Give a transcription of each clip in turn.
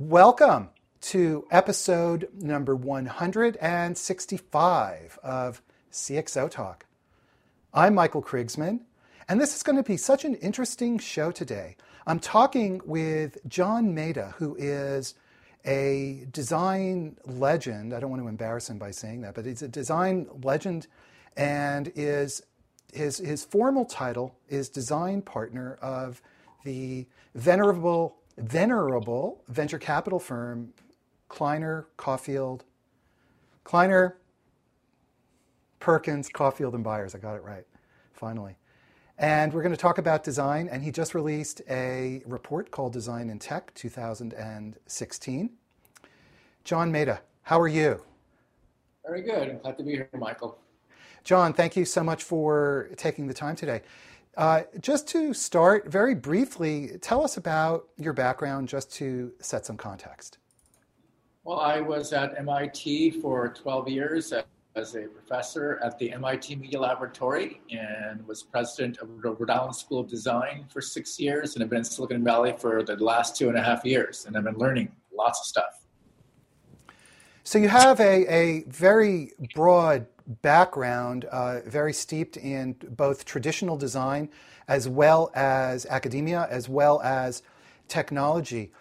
Welcome to episode number 165 of CXO Talk. I'm Michael Krigsman, and this is going to be such an interesting show today. I'm talking with John Maeda, who is a design legend. I don't want to embarrass him by saying that, but he's a design legend and is his, his formal title is design partner of the venerable venerable venture capital firm, Kleiner, Caufield, Kleiner, Perkins, Caufield, and Byers. I got it right, finally. And we're going to talk about design. And he just released a report called Design in Tech 2016. John Maeda, how are you? Very good. I'm glad to be here, Michael. John, thank you so much for taking the time today. Uh, just to start, very briefly, tell us about your background just to set some context. Well, I was at MIT for 12 years as a professor at the MIT Media Laboratory and was president of the Rhode Island School of Design for six years and have been in Silicon Valley for the last two and a half years and I've been learning lots of stuff. So you have a, a very broad background, uh, very steeped in both traditional design as well as academia, as well as technology.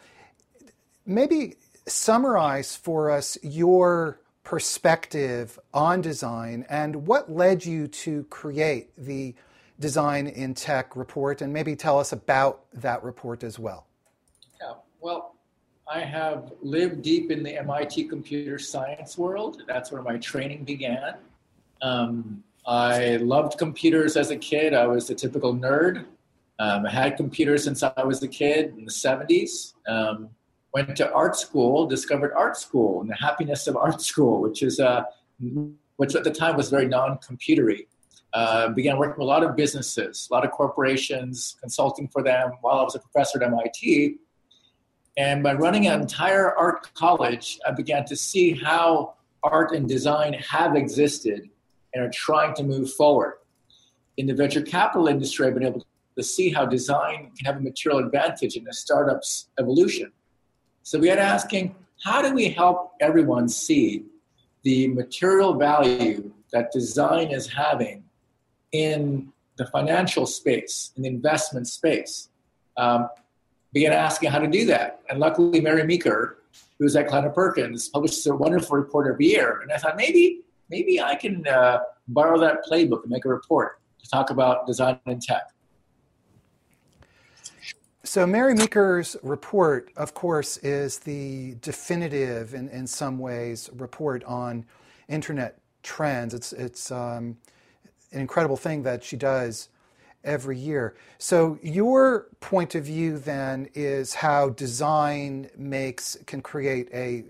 Maybe summarize for us your perspective on design and what led you to create the Design in Tech report, and maybe tell us about that report as well. Yeah, well, I have lived deep in the MIT computer science world. That's where my training began. Um, I loved computers as a kid. I was a typical nerd. Um, I had computers since I was a kid in the 70s. Um, went to art school, discovered art school and the happiness of art school, which is uh, which at the time was very non-computery. Uh, began working with a lot of businesses, a lot of corporations, consulting for them while I was a professor at MIT. And by running an entire art college, I began to see how art and design have existed and are trying to move forward. In the venture capital industry, I've been able to see how design can have a material advantage in a startup's evolution. So we had asking, how do we help everyone see the material value that design is having in the financial space, in the investment space? Um, began asking how to do that. And luckily, Mary Meeker, who's at Kleiner Perkins, publishes a wonderful report every year. And I thought maybe maybe I can uh, borrow that playbook and make a report to talk about design and tech. So, Mary Meeker's report, of course, is the definitive, in, in some ways, report on internet trends. It's, it's um, an incredible thing that she does every year. So, your point of view then is how design makes can create a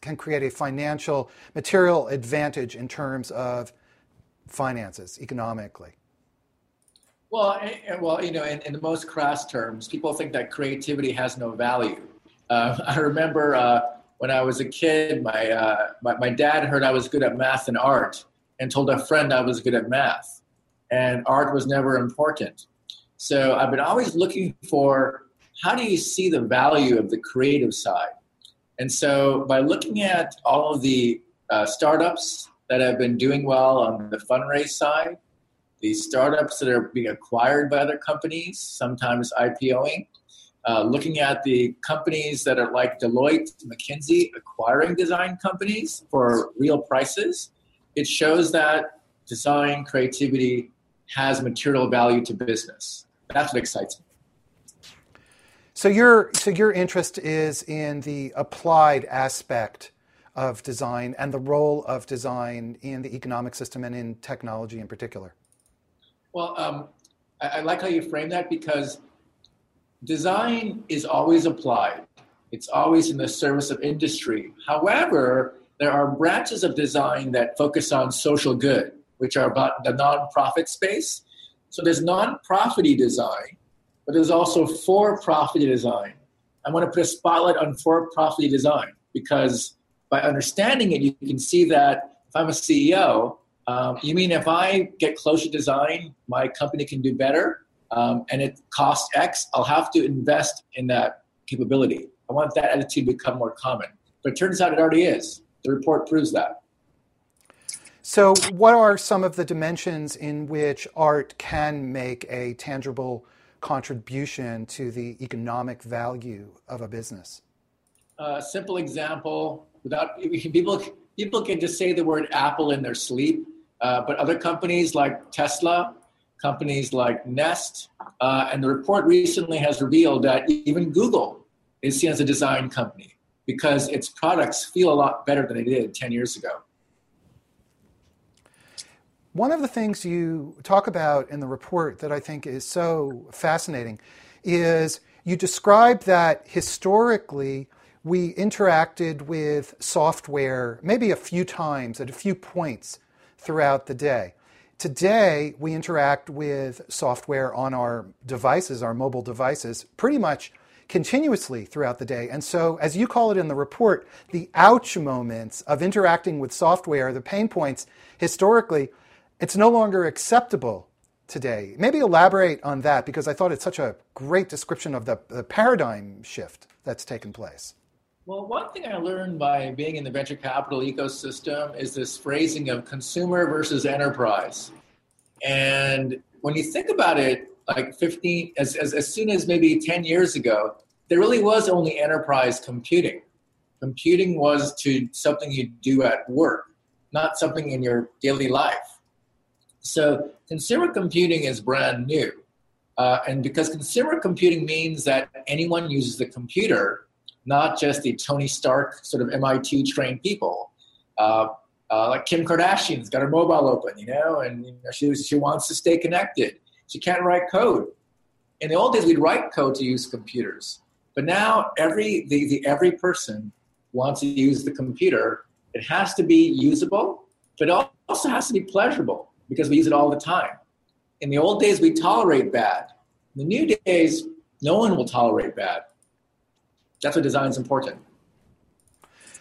can create a financial material advantage in terms of finances economically? Well, well, you know, in, in the most crass terms, people think that creativity has no value. Uh, I remember uh, when I was a kid, my, uh, my, my dad heard I was good at math and art, and told a friend I was good at math, and art was never important. So I've been always looking for how do you see the value of the creative side? And so, by looking at all of the uh, startups that have been doing well on the fundraise side, the startups that are being acquired by other companies, sometimes IPOing, uh, looking at the companies that are like Deloitte, McKinsey, acquiring design companies for real prices, it shows that design creativity has material value to business. That's what excites me. So your so your interest is in the applied aspect of design and the role of design in the economic system and in technology in particular. Well, um, I, I like how you frame that because design is always applied. It's always in the service of industry. However, there are branches of design that focus on social good, which are about the nonprofit space. So there's non-profity design, but there's also for-profit design. I want to put a spotlight on for-profit design because by understanding it, you can see that if I'm a CEO, um, you mean if I get closer design, my company can do better, um, and it costs X, I'll have to invest in that capability. I want that attitude to become more common. But it turns out it already is. The report proves that. So, what are some of the dimensions in which art can make a tangible contribution to the economic value of a business? A uh, simple example without people people can just say the word apple in their sleep uh, but other companies like tesla companies like nest uh, and the report recently has revealed that even google is seen as a design company because its products feel a lot better than they did 10 years ago one of the things you talk about in the report that I think is so fascinating is you describe that historically we interacted with software maybe a few times at a few points throughout the day. Today, we interact with software on our devices, our mobile devices, pretty much continuously throughout the day. And so, as you call it in the report, the ouch moments of interacting with software, the pain points, historically, it's no longer acceptable today. Maybe elaborate on that because I thought it's such a great description of the, the paradigm shift that's taken place. Well, one thing I learned by being in the venture capital ecosystem is this phrasing of consumer versus enterprise. And when you think about it, like 15, as, as, as soon as maybe 10 years ago, there really was only enterprise computing. Computing was to something you do at work, not something in your daily life. So consumer computing is brand new. Uh, and because consumer computing means that anyone uses the computer, not just the Tony Stark sort of MIT trained people. Uh, uh, like Kim Kardashian's got her mobile open, you know, and you know, she, she wants to stay connected. She can't write code. In the old days, we'd write code to use computers. But now every, the, the, every person wants to use the computer. It has to be usable, but it also has to be pleasurable because we use it all the time. In the old days, we tolerate bad. In the new days, no one will tolerate bad. That's what design is important.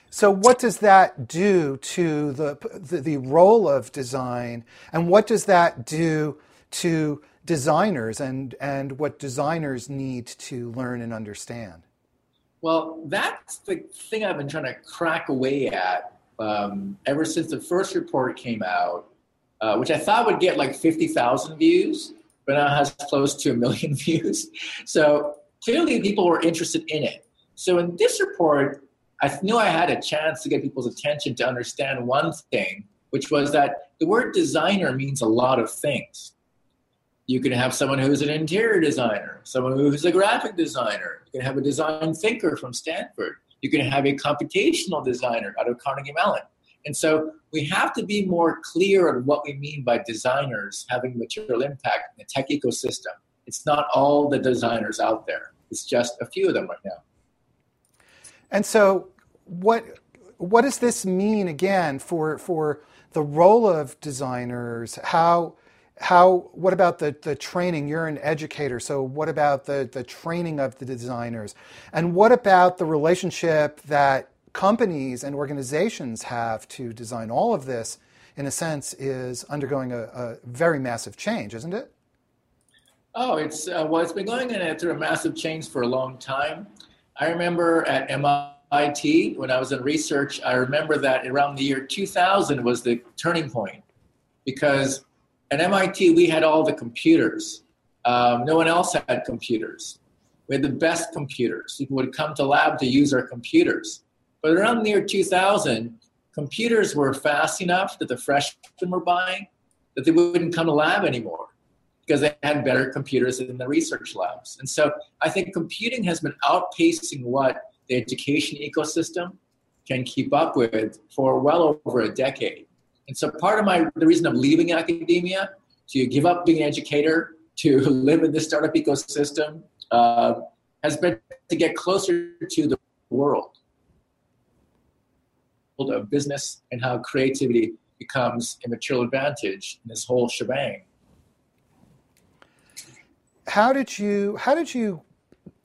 So, what does that do to the, the, the role of design, and what does that do to designers and, and what designers need to learn and understand? Well, that's the thing I've been trying to crack away at um, ever since the first report came out uh, which I thought would get like 50,000 views, but now has close to a million views. So clearly people were interested in it. So in this report, I knew I had a chance to get people's attention to understand one thing, which was that the word designer means a lot of things. You can have someone who's an interior designer, someone who's a graphic designer. You can have a design thinker from Stanford. You can have a computational designer out of Carnegie Mellon. And so we have to be more clear on what we mean by designers having material impact in the tech ecosystem. It's not all the designers out there. It's just a few of them right now. And so what what does this mean again for for the role of designers? How how what about the, the training you're an educator so what about the, the training of the designers and what about the relationship that companies and organizations have to design all of this, in a sense, is undergoing a, a very massive change, isn't it? Oh, it's uh, well, it's been going in through a massive change for a long time. I remember at MIT when I was in research, I remember that around the year 2000 was the turning point because at MIT we had all the computers. Um, no one else had computers. We had the best computers. People would come to lab to use our computers. But around the year 2000, computers were fast enough that the freshmen were buying that they wouldn't come to lab anymore because they had better computers in the research labs. And so I think computing has been outpacing what the education ecosystem can keep up with for well over a decade. And so part of my the reason of leaving academia to give up being an educator to live in this startup ecosystem uh, has been to get closer to the world of business and how creativity becomes a material advantage in this whole shebang. How did you how did you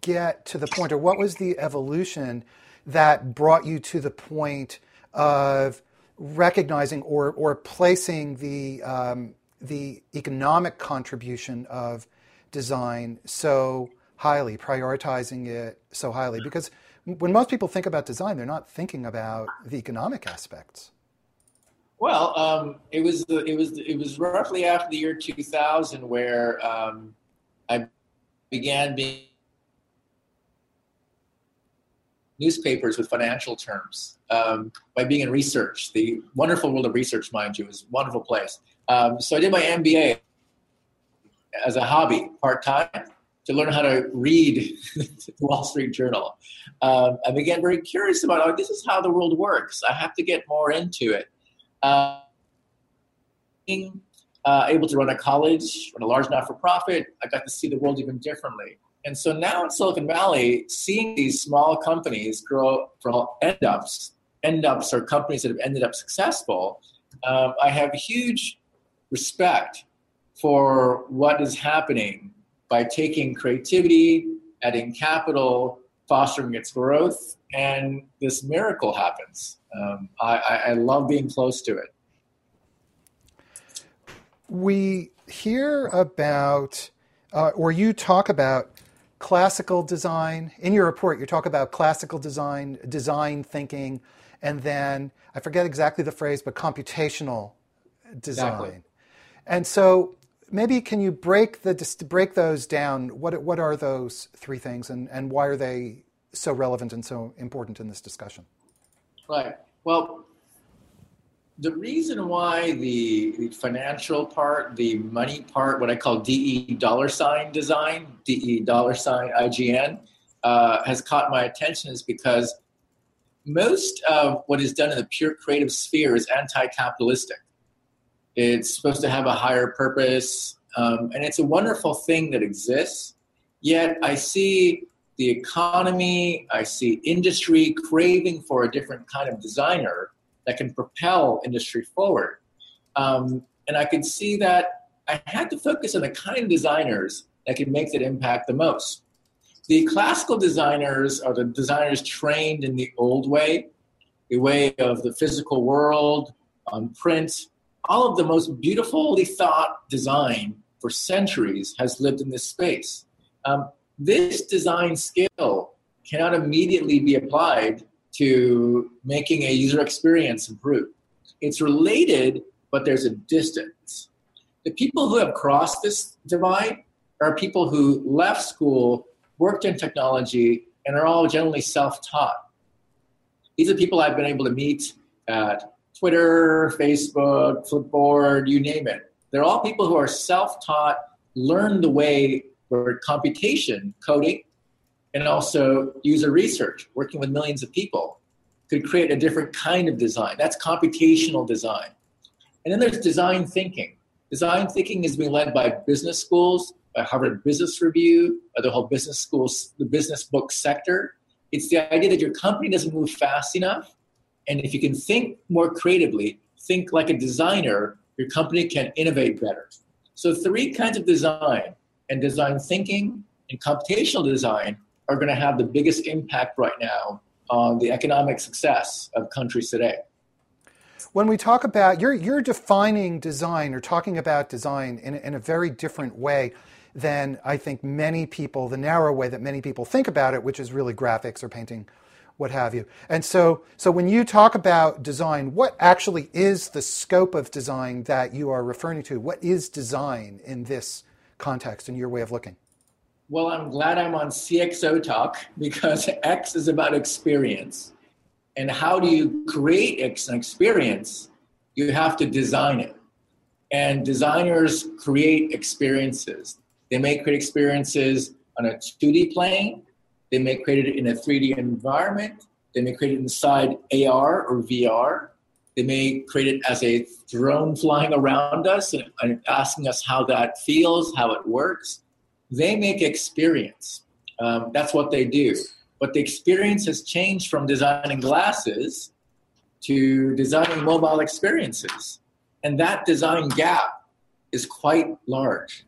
get to the point or what was the evolution that brought you to the point of recognizing or, or placing the um, the economic contribution of design so highly, prioritizing it so highly? Because when most people think about design, they're not thinking about the economic aspects. Well, um, it was it was it was roughly after the year 2000 where um, I began being newspapers with financial terms um, by being in research. The wonderful world of research, mind you, is a wonderful place. Um, so I did my MBA as a hobby, part time, to learn how to read the Wall Street Journal. Um, I began very curious about, oh, this is how the world works. I have to get more into it. Uh, being uh, able to run a college, run a large not for profit, I got to see the world even differently. And so now in Silicon Valley, seeing these small companies grow from end ups, end ups are companies that have ended up successful, um, I have huge respect for what is happening by taking creativity, adding capital, fostering its growth, and this miracle happens. Um, I, I love being close to it. We hear about, uh, or you talk about classical design. In your report, you talk about classical design, design thinking, and then I forget exactly the phrase, but computational design. Exactly. And so maybe can you break the break those down? What what are those three things, and and why are they so relevant and so important in this discussion? Right. Well, the reason why the, financial part, the money part, what I call DE dollar sign design, DE dollar sign IGN, uh, has caught my attention is because most of what is done in the pure creative sphere is anti capitalistic. It's supposed to have a higher purpose, um, and it's a wonderful thing that exists. Yet I see the economy, I see industry craving for a different kind of designer that can propel industry forward. Um, and I could see that I had to focus on the kind of designers that can make that impact the most. The classical designers are the designers trained in the old way, the way of the physical world, on print. All of the most beautifully thought design for centuries has lived in this space. Um, this design skill cannot immediately be applied to making a user experience improve. It's related, but there's a distance. The people who have crossed this divide are people who left school, worked in technology, and are all generally self taught. These are people I've been able to meet at Twitter, Facebook, Flipboard, you name it. They're all people who are self taught, learn the way for computation, coding, and also user research, working with millions of people, could create a different kind of design. That's computational design. And then there's design thinking. Design thinking is being led by business schools, by Harvard Business Review, by the whole business schools, the business book sector. It's the idea that your company doesn't move fast enough. And if you can think more creatively, think like a designer, your company can innovate better. So, three kinds of design and design thinking and computational design are going to have the biggest impact right now on the economic success of countries today. When we talk about, you're, you're defining design or talking about design in, in a very different way than I think many people, the narrow way that many people think about it, which is really graphics or painting, what have you. And so, so when you talk about design, what actually is the scope of design that you are referring to? What is design in this context, in your way of looking? Well, I'm glad I'm on CXO Talk because X is about experience. And how do you create X an experience? You have to design it. And designers create experiences. They may create experiences on a 2D plane, they may create it in a 3D environment, they may create it inside AR or VR, they may create it as a drone flying around us and, and asking us how that feels, how it works they make experience. Um, that's what they do. But the experience has changed from designing glasses to designing mobile experiences. And that design gap is quite large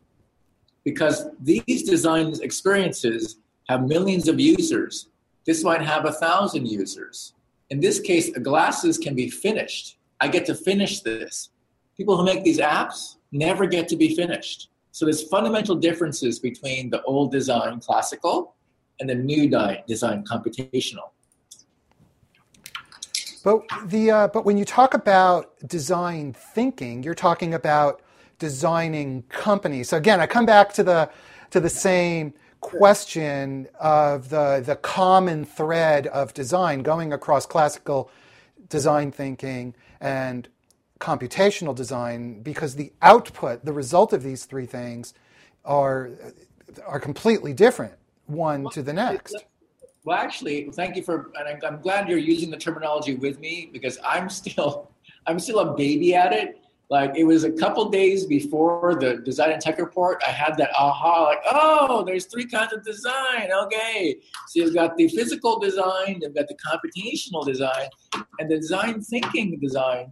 because these design experiences have millions of users. This might have a thousand users. In this case, glasses can be finished. I get to finish this. People who make these apps never get to be finished. So there's fundamental differences between the old design, classical, and the new design computational. But the uh, but when you talk about design thinking, you're talking about designing companies. So again, I come back to the to the same question of the the common thread of design going across classical design thinking and computational design because the output, the result of these three things, are are completely different one to the next. Well, actually, thank you for, and I'm glad you're using the terminology with me because I'm still, I'm still a baby at it. Like it was a couple days before the design and tech report, I had that aha, like, oh, there's three kinds of design. Okay, so you've got the physical design, you've got the computational design, and the design thinking design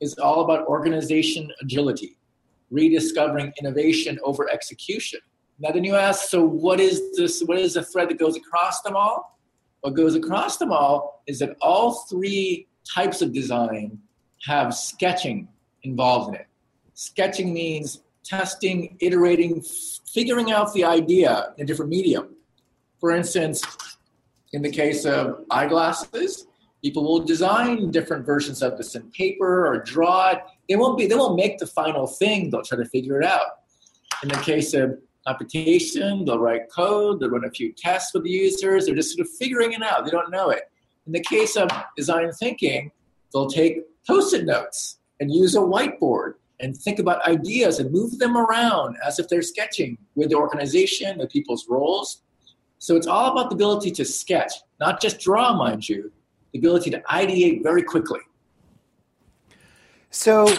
is all about organization agility, rediscovering innovation over execution. Now then you ask, so what is this? What is the thread that goes across them all? What goes across them all is that all three types of design have sketching involved in it. Sketching means testing, iterating, figuring out the idea in a different medium. For instance, in the case of eyeglasses, people will design different versions of this in paper or draw it. They won't be, they won't make the final thing, they'll try to figure it out. In the case of computation, they'll write code, they'll run a few tests with the users, they're just sort of figuring it out, they don't know it. In the case of design thinking, they'll take post-it notes and use a whiteboard and think about ideas and move them around as if they're sketching with the organization, the people's roles. So it's all about the ability to sketch, not just draw, mind you, the ability to ideate very quickly. So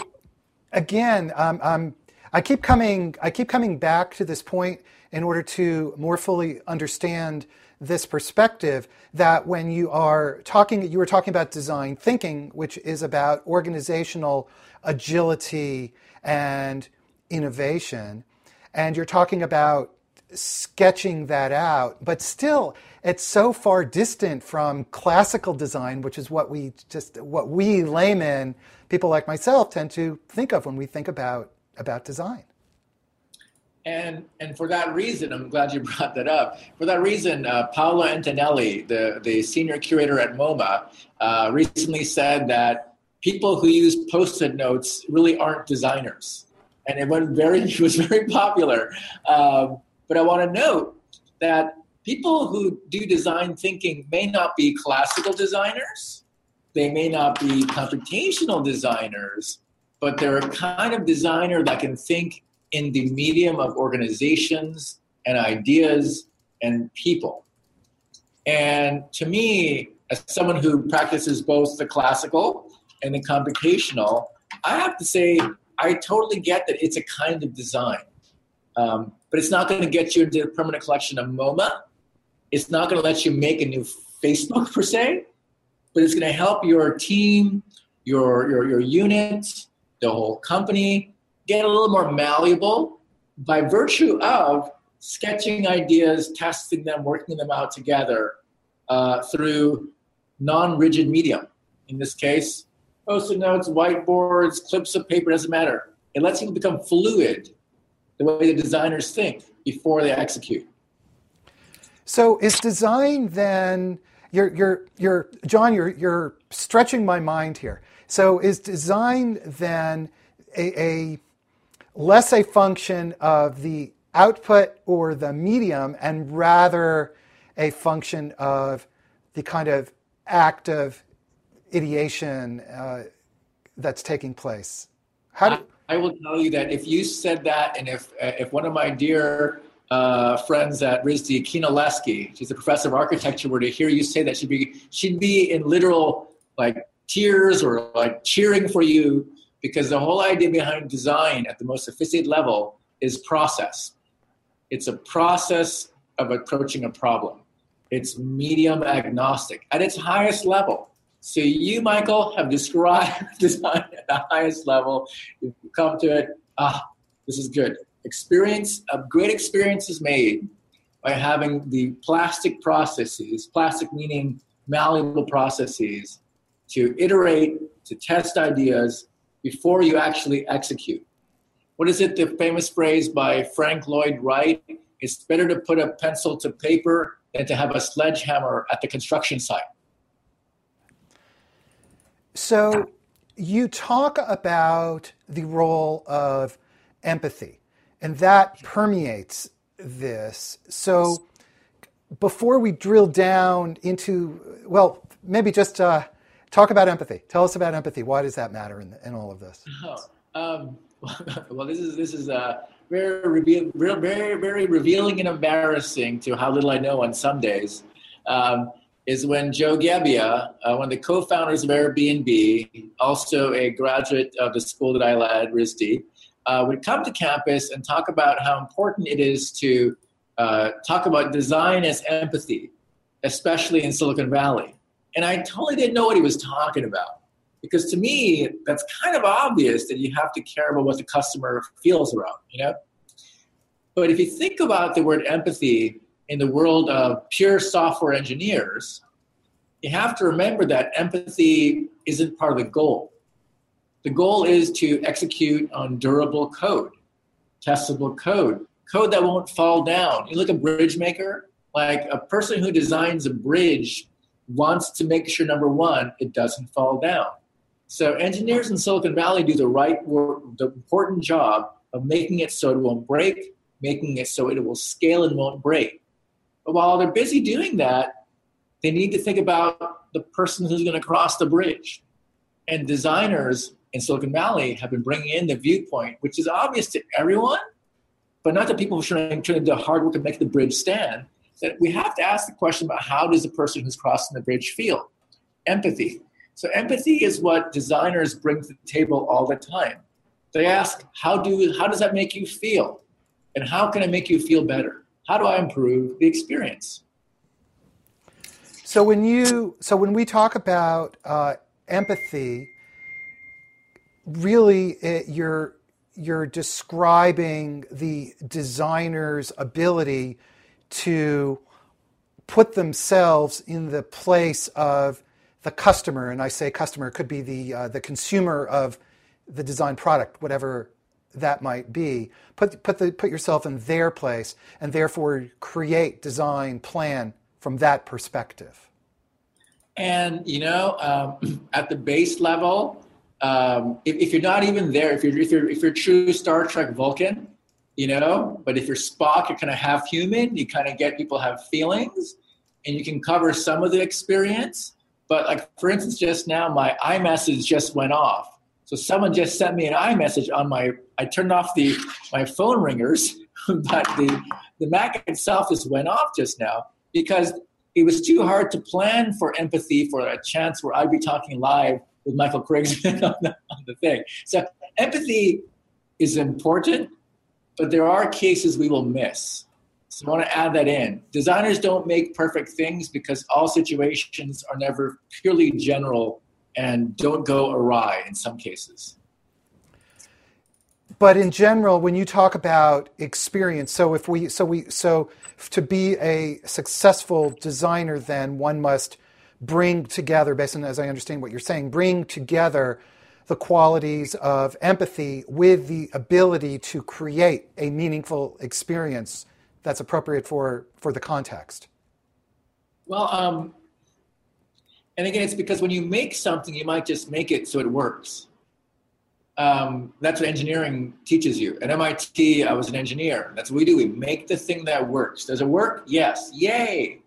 again, um, um I keep coming I keep coming back to this point in order to more fully understand this perspective that when you are talking you were talking about design thinking which is about organizational agility and innovation and you're talking about sketching that out but still it's so far distant from classical design which is what we just what we laymen people like myself tend to think of when we think about about design. And and for that reason, I'm glad you brought that up. For that reason, uh, Paola Antonelli, the, the senior curator at MoMA, uh, recently said that people who use post-it notes really aren't designers, and it went very it was very popular. Um, but I want to note that people who do design thinking may not be classical designers, they may not be computational designers, but they're a kind of designer that can think in the medium of organizations and ideas and people. And to me, as someone who practices both the classical and the computational, I have to say I totally get that it's a kind of design. Um, but it's not going to get you into the permanent collection of MoMA. It's not going to let you make a new Facebook per se, but it's going to help your team, your, your, your units, the whole company, get a little more malleable by virtue of sketching ideas, testing them, working them out together uh, through non rigid medium. In this case, post it notes, whiteboards, clips of paper, doesn't matter. It lets you become fluid the way the designers think before they execute. So is design then you're you're you're John, you're you're stretching my mind here. So is design then a, a less a function of the output or the medium and rather a function of the kind of act of ideation uh, that's taking place? How do, I, I, will tell you that if you said that, and if uh, if one of my dear uh, friends at RISD, Kina Lesky, she's a professor of architecture, were to hear you say that, she'd be she'd be in literal like tears or like cheering for you because the whole idea behind design at the most sophisticated level is process. It's a process of approaching a problem. It's medium agnostic at its highest level. So you, Michael, have described design at the highest level. You've come to it. Ah, this is good. Experience, a great experience is made by having the plastic processes, plastic meaning malleable processes, to iterate, to test ideas before you actually execute. What is it, the famous phrase by Frank Lloyd Wright? It's better to put a pencil to paper than to have a sledgehammer at the construction site. So you talk about the role of empathy, and that permeates this. So before we drill down into, well, maybe just uh, talk about empathy. Tell us about empathy. Why does that matter in, in all of this? Oh, um, well, this is this is uh, very reveal, very very revealing and embarrassing to how little I know on some days. Um, is when Joe Gebbia, uh, one of the co-founders of Airbnb, also a graduate of the school that I led, RISD, uh, would come to campus and talk about how important it is to uh, talk about design as empathy, especially in Silicon Valley. And I totally didn't know what he was talking about. Because to me, that's kind of obvious that you have to care about what the customer feels around, you know? But if you think about the word empathy in the world of pure software engineers, you have to remember that empathy isn't part of the goal. The goal is to execute on durable code, testable code, code that won't fall down. You look at bridge maker, like a person who designs a bridge wants to make sure number one, it doesn't fall down. So engineers in Silicon Valley do the right work, the important job of making it so it won't break, making it so it will scale and won't break. But while they're busy doing that, they need to think about the person who's going to cross the bridge. And designers in Silicon Valley have been bringing in the viewpoint, which is obvious to everyone, but not the people who are trying, to do hard work to make the bridge stand. That we have to ask the question about how does the person who's crossing the bridge feel? Empathy. So empathy is what designers bring to the table all the time. They ask, how do how does that make you feel? And how can I make you feel better? How do I improve the experience? So when you so when we talk about uh, empathy, really it, you're you're describing the designer's ability to put themselves in the place of the customer, and I say customer could be the uh, the consumer of the design product, whatever that might be. Put put the put yourself in their place, and therefore create design plan from that perspective. And you know, um, at the base level, um, if, if, you're not even there, if you're if you're if you're true Star Trek Vulcan, you know, but if you're Spock, you're kind of half human. You kind of get people have feelings, and you can cover some of the experience. But like for instance, just now my iMessage just went off. So someone just sent me an iMessage on my. I turned off the my phone ringers, but the the Mac itself just went off just now because it was too hard to plan for empathy for a chance where I'd be talking live with Michael Krigsman on the, on the thing. So empathy is important, but there are cases we will miss. So I want to add that in. Designers don't make perfect things because all situations are never purely general and don't go awry in some cases. But in general, when you talk about experience, so if we, so we, so to be a successful designer, then one must bring together, based on as I understand what you're saying, bring together the qualities of empathy with the ability to create a meaningful experience that's appropriate for, for the context. Well, um, and again, it's because when you make something, you might just make it so it works. Um, that's what engineering teaches you. At MIT, I was an engineer. That's what we do. We make the thing that works. Does it work? Yes. Yay.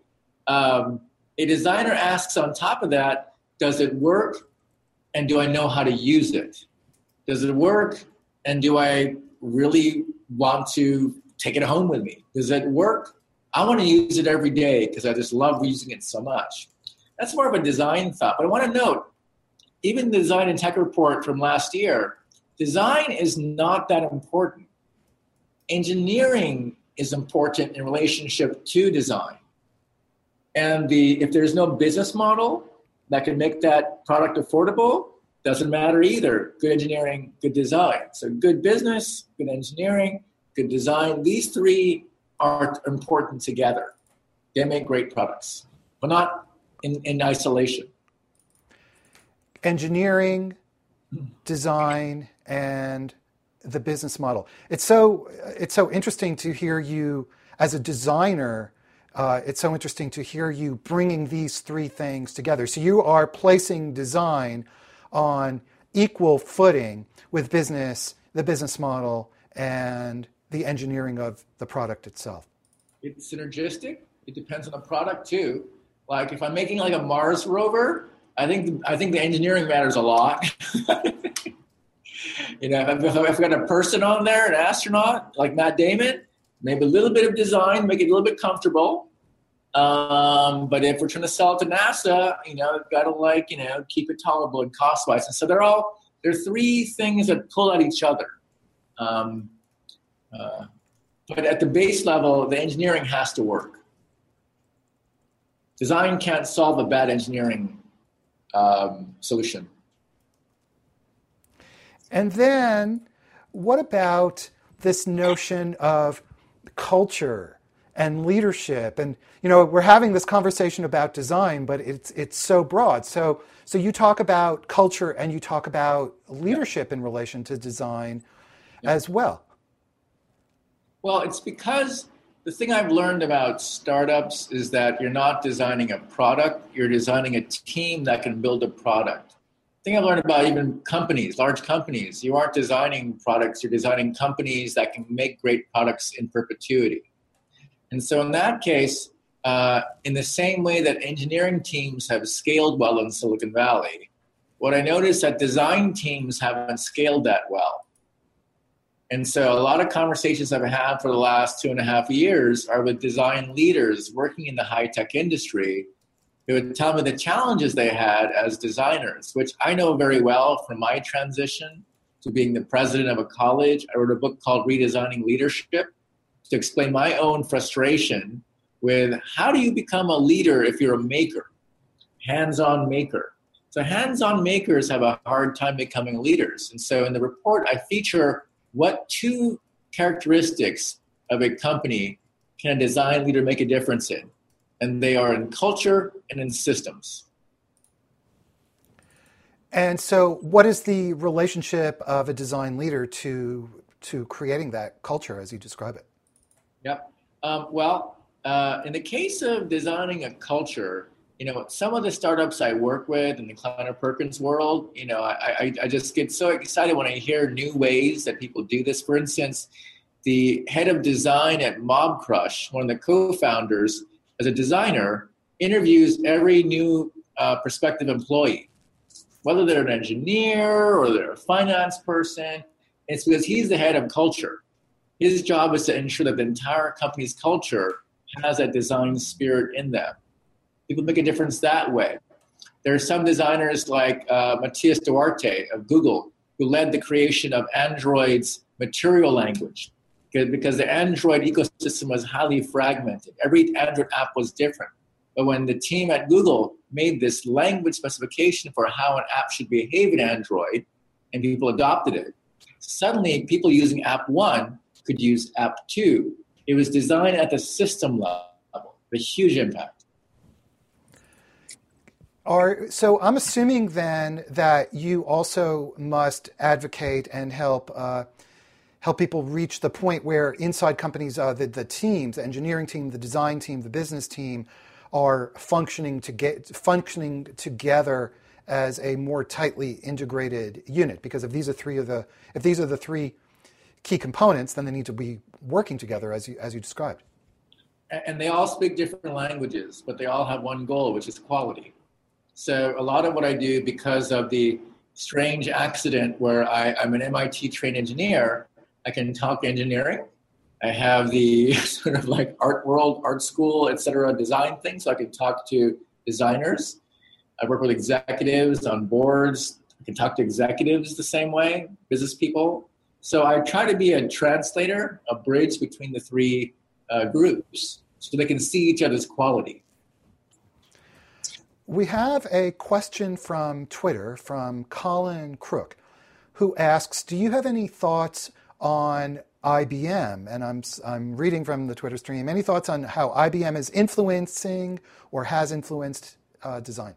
Um, a designer asks on top of that, does it work? And do I know how to use it? Does it work? And do I really want to take it home with me? Does it work? I want to use it every day because I just love using it so much. That's more of a design thought. But I want to note, even the design and tech report from last year, design is not that important. Engineering is important in relationship to design. And the if there's no business model that can make that product affordable, doesn't matter either. Good engineering, good design. So good business, good engineering, good design. These three are important together. They make great products, but not in, in isolation. Engineering, hmm. design, and the business model. It's so it's so interesting to hear you as a designer uh, it's so interesting to hear you bringing these three things together. So you are placing design on equal footing with business, the business model, and the engineering of the product itself. It's synergistic. It depends on the product too. Like if I'm making like a Mars rover, I think I think the engineering matters a lot. you know, if I've got a person on there, an astronaut like Matt Damon, maybe a little bit of design, make it a little bit comfortable. Um, but if we're trying to sell it to NASA, you know, we've got to like, you know, keep it tolerable and cost wise. And so they're all, there are three things that pull at each other. Um, uh, but at the base level, the engineering has to work. Design can't solve a bad engineering um, solution. And then, what about this notion of culture and leadership? And you know, we're having this conversation about design, but it's it's so broad. So so you talk about culture and you talk about leadership in relation to design yeah. as well. Well, it's because the thing I've learned about startups is that you're not designing a product, you're designing a team that can build a product. The thing I've learned about even companies, large companies, you aren't designing products, you're designing companies that can make great products in perpetuity. And so, in that case, uh, in the same way that engineering teams have scaled well in Silicon Valley, what I noticed that design teams haven't scaled that well. And so a lot of conversations I've had for the last two and a half years are with design leaders working in the high tech industry who would tell me the challenges they had as designers, which I know very well from my transition to being the president of a college. I wrote a book called Redesigning Leadership to explain my own frustration with how do you become a leader if you're a maker, hands on maker. So, hands on makers have a hard time becoming leaders. And so, in the report, I feature what two characteristics of a company can a design leader make a difference in? And they are in culture and in systems. And so, what is the relationship of a design leader to to creating that culture as you describe it? Yep. Um, well, uh, in the case of designing a culture, you know, some of the startups I work with in the Kleiner Perkins world, you know, I, I, I just get so excited when I hear new ways that people do this. For instance, the head of design at Mobcrush, one of the co-founders, as a designer, interviews every new uh, prospective employee, whether they're an engineer or they're a finance person. It's because he's the head of culture. His job is to ensure that the entire company's culture has that design spirit in them people make a difference that way. There are some designers like uh, Duarte of Google who led the creation of Android's material language because the Android ecosystem was highly fragmented. Every Android app was different. But when the team at Google made this language specification for how an app should behave in Android and people adopted it, suddenly people using app one could use app two. It was designed at the system level, a huge impact. Are, so I'm assuming then that you also must advocate and help uh, help people reach the point where inside companies, uh, the, the teams, the engineering team, the design team, the business team, are functioning to get functioning together as a more tightly integrated unit. Because if these are three of the if these are the three key components, then they need to be working together as you as you described. And they all speak different languages, but they all have one goal, which is quality. So a lot of what I do because of the strange accident where I, I'm an MIT trained engineer, I can talk engineering. I have the sort of like art world, art school, etc. design thing, so I can talk to designers. I work with executives on boards. I can talk to executives the same way, business people. So I try to be a translator, a bridge between the three uh, groups, so they can see each other's quality. We have a question from Twitter from Colin Crook, who asks Do you have any thoughts on IBM? And I'm, I'm reading from the Twitter stream. Any thoughts on how IBM is influencing or has influenced uh, design?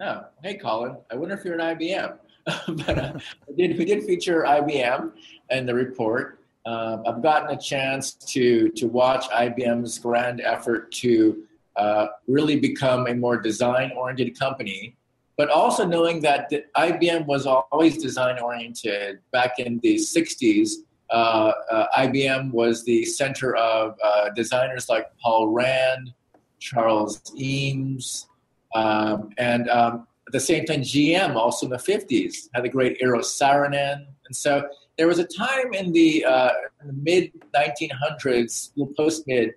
Oh, hey, Colin. I wonder if you're an IBM. but uh, did, we did feature IBM in the report. Um, I've gotten a chance to to watch IBM's grand effort to uh, really become a more design-oriented company, but also knowing that IBM was always design-oriented. Back in the '60s, uh, uh, IBM was the center of uh, designers like Paul Rand, Charles Eames, um, and um, at the same time, GM also in the 50s had the great Eero Saarinen. And so there was a time in the, uh, the mid 1900s, post mid,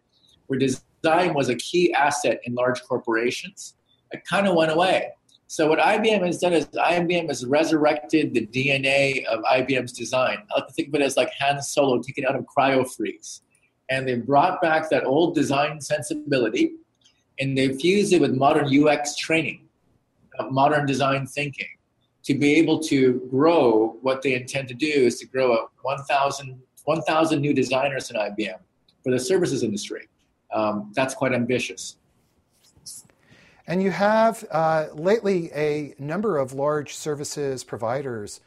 where design was a key asset in large corporations. It kind of went away. So what IBM has done is IBM has resurrected the DNA of IBM's design. I like to think of it as like Han Solo taken out of cryo-freeze. And they brought back that old design sensibility and they fused it with modern UX training, uh, modern design thinking to be able to grow what they intend to do is to grow a 1,000 1, new designers in IBM for the services industry. Um, that's quite ambitious. And you have uh, lately a number of large services providers,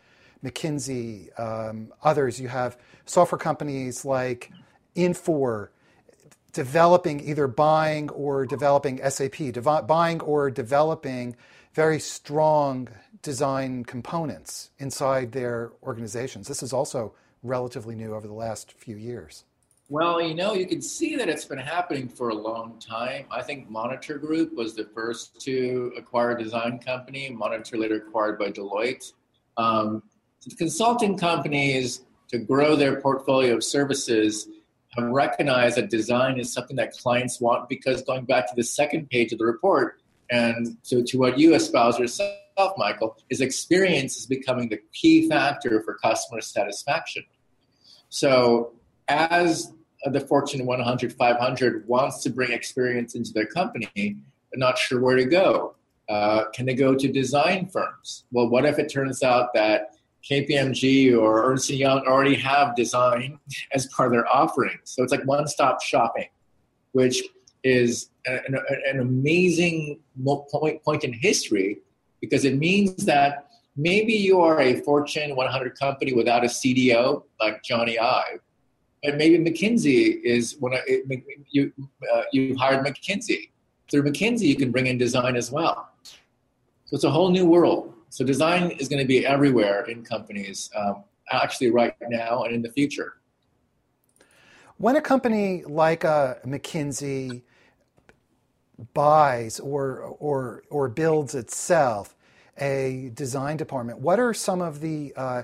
McKinsey, um, others. You have software companies like Infor developing, either buying or developing SAP, dev- buying or developing very strong design components inside their organizations. This is also relatively new over the last few years. Well, you know, you can see that it's been happening for a long time. I think Monitor Group was the first to acquire a design company. Monitor later acquired by Deloitte. Um, consulting companies to grow their portfolio of services have recognized that design is something that clients want because going back to the second page of the report, and so, to what you espouse yourself, Michael, is experience is becoming the key factor for customer satisfaction. So, as the Fortune 100, 500 wants to bring experience into their company, they're not sure where to go. Uh, can they go to design firms? Well, what if it turns out that KPMG or Ernst Young already have design as part of their offerings? So it's like one-stop shopping, which is an, an amazing point, point in history because it means that maybe you are a Fortune 100 company without a CDO like Jony Ive, but maybe McKinsey is when you uh, you hired McKinsey. Through McKinsey, you can bring in design as well. So it's a whole new world. So design is going to be everywhere in companies, um, actually right now and in the future. When a company like uh, McKinsey buys or, or, or builds itself a design department, what are some of the, uh,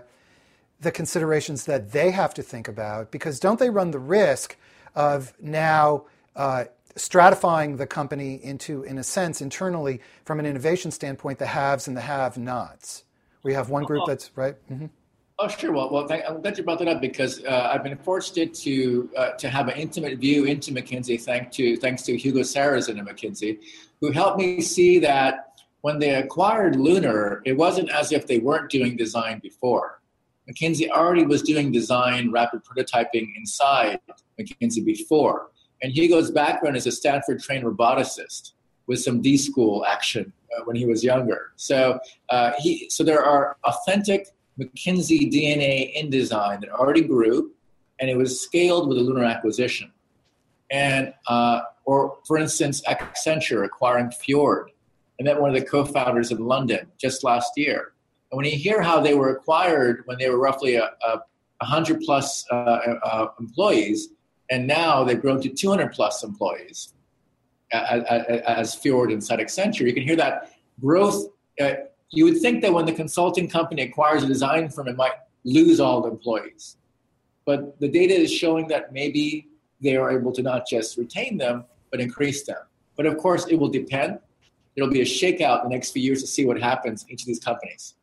the considerations that they have to think about? Because don't they run the risk of now uh, stratifying the company into, in a sense, internally from an innovation standpoint, the haves and the have nots? We have one group that's right. Mm-hmm. Oh, sure. Well, well, thank, I'm glad you brought that up because uh, I've been fortunate to uh, to have an intimate view into McKinsey, thanks to thanks to Hugo Sarrazin at McKinsey, who helped me see that when they acquired Lunar, it wasn't as if they weren't doing design before. McKinsey already was doing design, rapid prototyping inside McKinsey before, and Hugo's background is a Stanford trained roboticist with some D school action uh, when he was younger. So uh, he so there are authentic McKinsey DNA in design that already grew, and it was scaled with a lunar acquisition. And uh, or for instance, Accenture acquiring Fjord. I met one of the co-founders in London just last year. And when you hear how they were acquired when they were roughly a, a 100 plus uh, uh, employees, and now they've grown to 200 plus employees as, as Fjord inside Accenture, you can hear that growth uh, you would think that when the consulting company acquires a design firm, it might lose all the employees. But the data is showing that maybe they are able to not just retain them, but increase them. But of course, it will depend. It'll be a shakeout in the next few years to see what happens in each of these companies.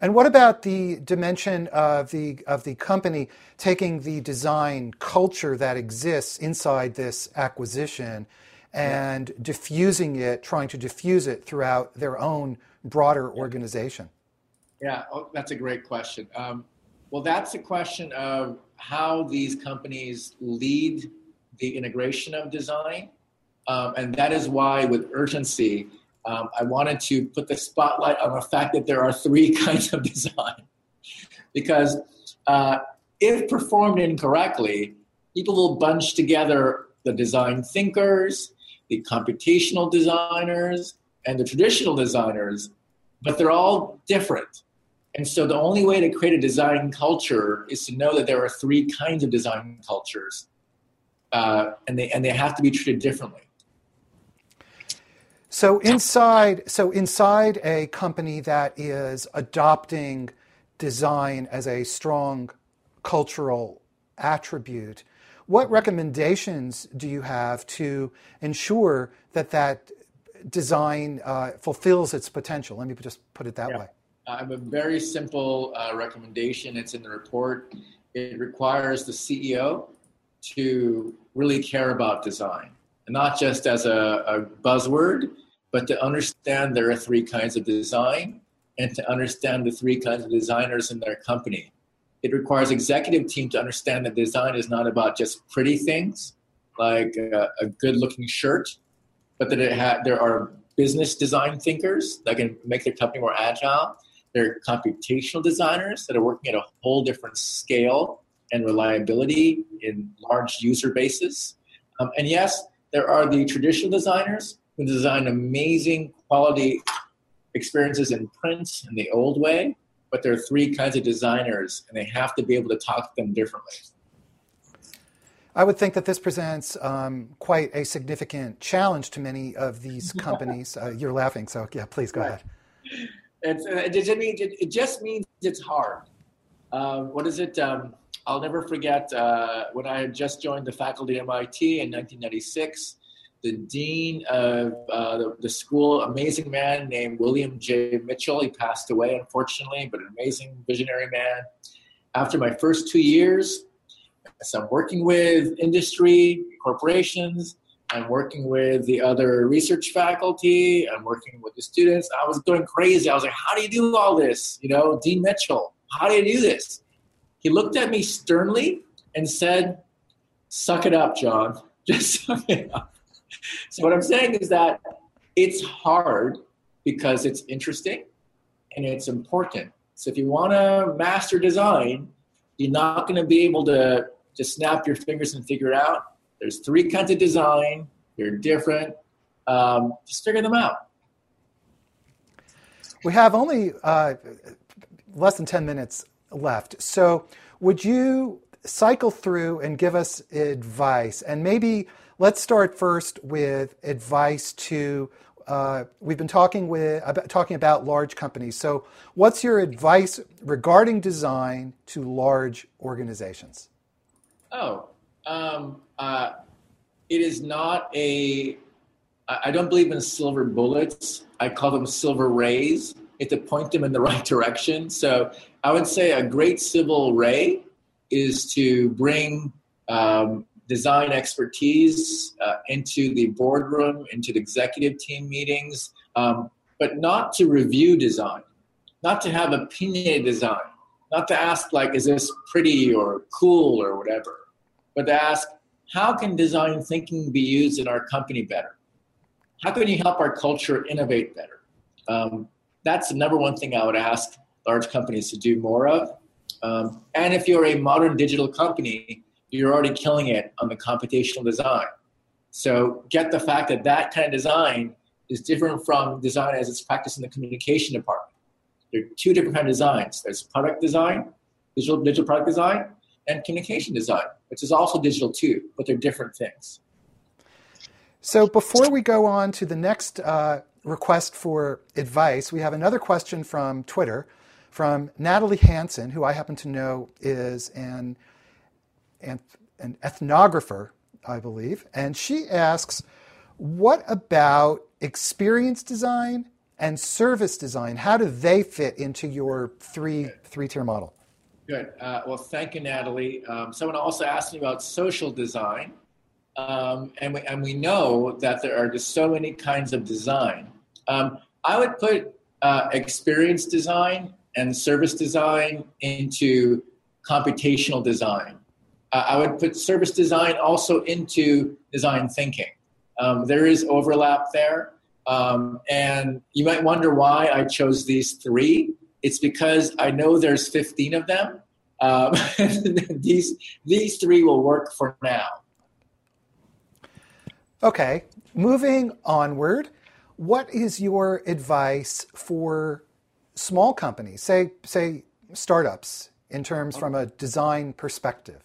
And what about the dimension of the of the company taking the design culture that exists inside this acquisition and yeah. diffusing it, trying to diffuse it throughout their own broader organization? Yeah, oh, that's a great question. Um, well, that's a question of how these companies lead the integration of design. Um, and that is why, with urgency, um, I wanted to put the spotlight on the fact that there are three kinds of design. because uh, if performed incorrectly, people will bunch together the design thinkers, the computational designers, and the traditional designers, but they're all different. And so the only way to create a design culture is to know that there are three kinds of design cultures, uh, and they and they have to be treated differently. So inside, so inside a company that is adopting design as a strong cultural attribute, what recommendations do you have to ensure that that design uh, fulfills its potential? Let me just put it that yeah. way. I have a very simple uh, recommendation. It's in the report. It requires the CEO to really care about design, and not just as a, a buzzword, but to understand there are three kinds of design and to understand the three kinds of designers in their company. It requires executive team to understand that design is not about just pretty things like a, a good looking shirt, but that it ha- there are business design thinkers that can make their company more agile There are computational designers that are working at a whole different scale and reliability in large user bases. Um, and yes, there are the traditional designers who design amazing quality experiences in print in the old way, but there are three kinds of designers, and they have to be able to talk to them differently. I would think that this presents um, quite a significant challenge to many of these companies. Uh, you're laughing, so yeah, please go right. ahead. It's, uh, it, just means, it, it, just means it's hard. Uh, what is it? Um, I'll never forget uh, when I had just joined the faculty at MIT in 1996. The dean of uh, the, the, school, amazing man named William J. Mitchell. He passed away, unfortunately, but an amazing visionary man. After my first two years, so I'm working with industry, corporations, I'm working with the other research faculty. I'm working with the students. I was going crazy. I was like, how do you do all this? You know, Dean Mitchell, how do you do this? He looked at me sternly and said, suck it up, John. Just suck it up. So, what I'm saying is that it's hard because it's interesting and it's important. So, if you want to master design, you're not going to be able to just snap your fingers and figure it out there's three kinds of design. They're different. Um, just figure them out. We have only uh, less than 10 minutes left. So, would you cycle through and give us advice? And maybe let's start first with advice to. Uh, we've been talking with about, talking about large companies. So, what's your advice regarding design to large organizations? Oh, um, uh, it is not a. I don't believe in silver bullets. I call them silver rays. It to point them in the right direction. So I would say a great civil ray is to bring um, design expertise uh, into the boardroom, into the executive team meetings, um, but not to review design, not to have opinionated design, not to ask like, is this pretty or cool or whatever, but to ask, how can design thinking be used in our company better? How can you help our culture innovate better? Um, that's the number one thing I would ask large companies to do more of. Um, and if you're a modern digital company, you're already killing it on the computational design. So get the fact that that kind of design is different from design as it's practiced in the communication department. There are two different kind of designs. There's product design, digital digital product design, and communication design, which is also digital too, but they're different things. So before we go on to the next uh, request for advice, we have another question from Twitter from Natalie Hanson, who I happen to know is an, an, an ethnographer, I believe. And she asks, what about experience design and service design? How do they fit into your three three tier model? Good. Uh, well, thank you, Natalie. Um, someone also asked me about social design. Um, and, we, and we know that there are just so many kinds of design. Um, I would put uh, experience design and service design into computational design. Uh, I would put service design also into design thinking. Um, there is overlap there. Um, and you might wonder why I chose these three it's because I know there's 15 of them, Um, these these three will work for now. Okay, moving onward, what is your advice for small companies, say say startups, in terms from a design perspective?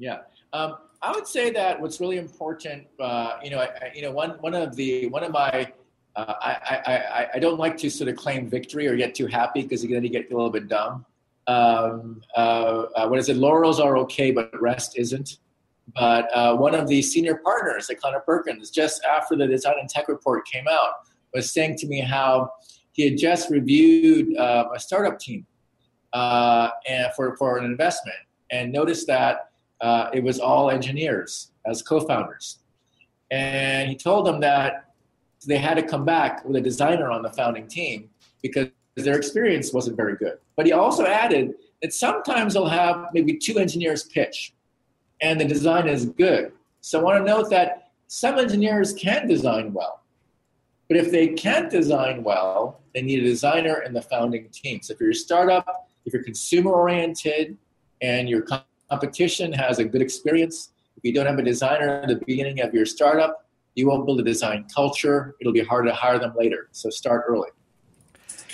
Yeah, um, I would say that what's really important, uh, you know, I, you know, one one of the one of my uh, I, I, I don't like to sort of claim victory or get too happy because going to get a little bit dumb. Um, uh, uh, what is it? Laurels are okay, but rest isn't. But uh, one of the senior partners at Kleiner Perkins, just after the design and tech report came out, was saying to me how he had just reviewed uh, a startup team and for, for an investment and noticed that uh, it was all engineers as co-founders. And he told them that they had to come back with a designer on the founding team because their experience wasn't very good. But he also added that sometimes they'll have maybe two engineers pitch and the design is good. So I want to note that some engineers can design well. But if they can't design well, they need a designer in the founding team. So if you're a startup, if you're consumer oriented and your competition has a good experience, if you don't have a designer at the beginning of your startup, you won't build a design culture. It'll be hard to hire them later. So start early.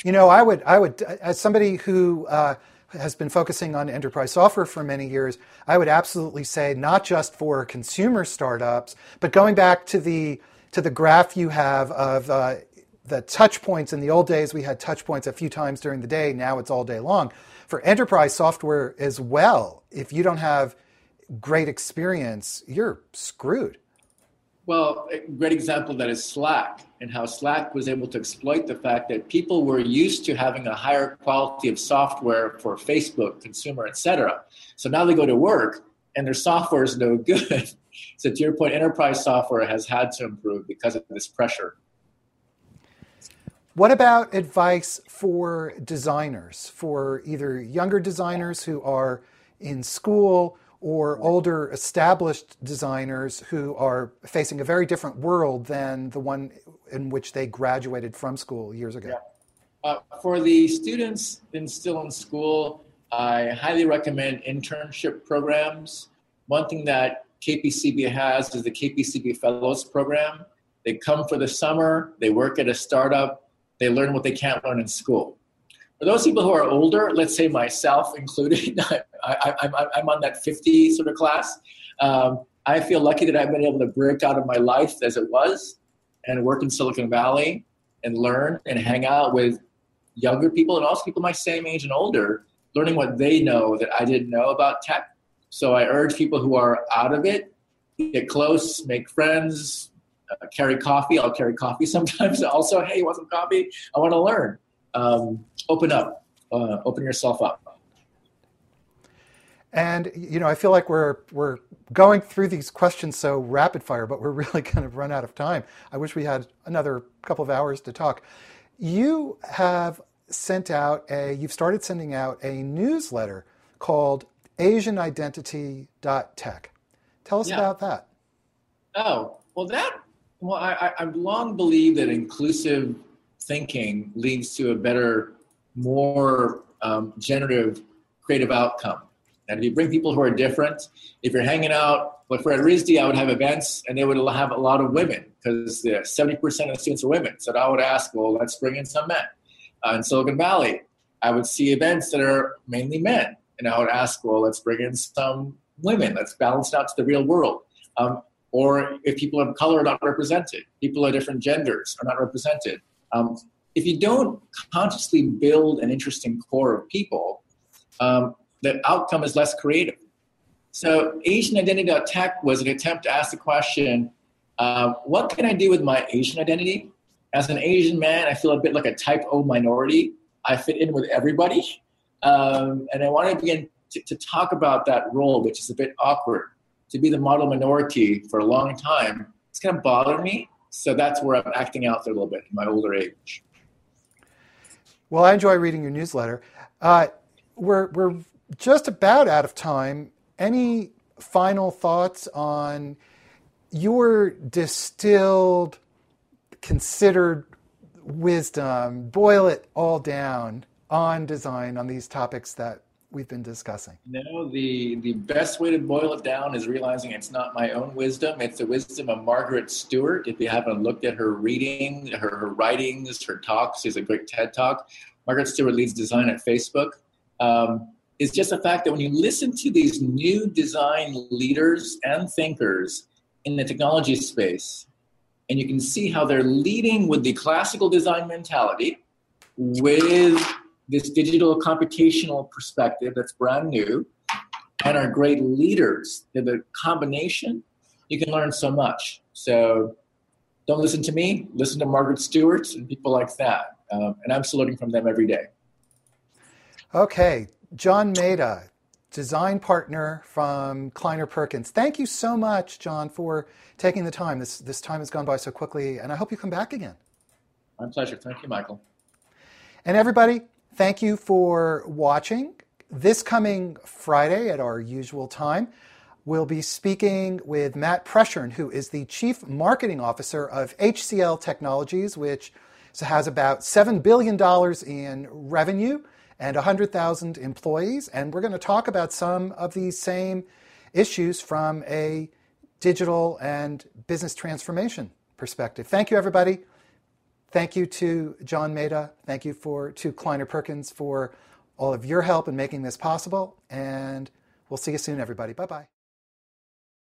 You know, I would, I would, as somebody who uh, has been focusing on enterprise software for many years, I would absolutely say not just for consumer startups, but going back to the to the graph you have of uh, the touch points. In the old days, we had touch points a few times during the day. Now it's all day long. For enterprise software as well, if you don't have great experience, you're screwed. Well, a great example that is Slack and how Slack was able to exploit the fact that people were used to having a higher quality of software for Facebook, consumer, etc. So now they go to work and their software is no good. so to your point, enterprise software has had to improve because of this pressure. What about advice for designers, for either younger designers who are in school or older established designers who are facing a very different world than the one in which they graduated from school years ago? Yeah. Uh, for the students in, still in school, I highly recommend internship programs. One thing that KPCB has is the KPCB Fellows Program. They come for the summer, they work at a startup, they learn what they can't learn in school. For those people who are older, let's say myself included, I, am on that 50 sort of class. Um, I feel lucky that I've been able to break out of my life as it was and work in Silicon Valley and learn and hang out with younger people and also people my same age and older, learning what they know that I didn't know about tech. So I urge people who are out of it, get close, make friends, uh, carry coffee. I'll carry coffee sometimes. Also, hey, you want some coffee? I want to learn. Um, open up, uh, open yourself up. And you know, I feel like we're we're going through these questions so rapid fire, but we're really kind of run out of time. I wish we had another couple of hours to talk. You have sent out a you've started sending out a newsletter called AsianIdentity.tech. Tell us yeah. about that. Oh well, that well, I, I've long believed that inclusive thinking leads to a better, more um, generative, creative outcome. And if you bring people who are different, if you're hanging out, like for at RISD, I would have events and they would have a lot of women because 70% of the students are women. So I would ask, well, let's bring in some men. Uh, in Silicon Valley, I would see events that are mainly men. And I would ask, well, let's bring in some women. Let's balance out to the real world. Um, or if people of color are not represented, people of different genders are not represented. Um, if you don't consciously build an interesting core of people, um, the outcome is less creative. So Asian Identity Tech was an attempt to ask the question, uh, what can I do with my Asian identity? As an Asian man, I feel a bit like a type O minority. I fit in with everybody. Um, and I want to begin to, to talk about that role, which is a bit awkward. To be the model minority for a long time, it's going to bother me. So that's where I'm acting out a little bit in my older age. Well, I enjoy reading your newsletter. Uh, we're, we're just about out of time. Any final thoughts on your distilled, considered wisdom? Boil it all down on design on these topics that we've been discussing? No, the, the best way to boil it down is realizing it's not my own wisdom. It's the wisdom of Margaret Stewart. If you haven't looked at her reading, her, her writings, her talks, she's a great TED talk. Margaret Stewart leads design at Facebook. Um, is just the fact that when you listen to these new design leaders and thinkers in the technology space, and you can see how they're leading with the classical design mentality, with this digital computational perspective that's brand new, and are great leaders. They're the combination. You can learn so much. So don't listen to me. Listen to Margaret Stewart and people like that. Um, and I'm saluting from them every day. Okay, John Maeda, design partner from Kleiner Perkins. Thank you so much, John, for taking the time. This this time has gone by so quickly, and I hope you come back again. My pleasure. Thank you, Michael. And everybody, thank you for watching. This coming Friday at our usual time, we'll be speaking with Matt Preschern, who is the Chief Marketing Officer of HCL Technologies, which has about $7 billion in revenue and 100,000 employees. And we're going to talk about some of these same issues from a digital and business transformation perspective. Thank you, everybody. Thank you to John Maeda. Thank you for to Kleiner Perkins for all of your help in making this possible. And we'll see you soon, everybody. Bye bye.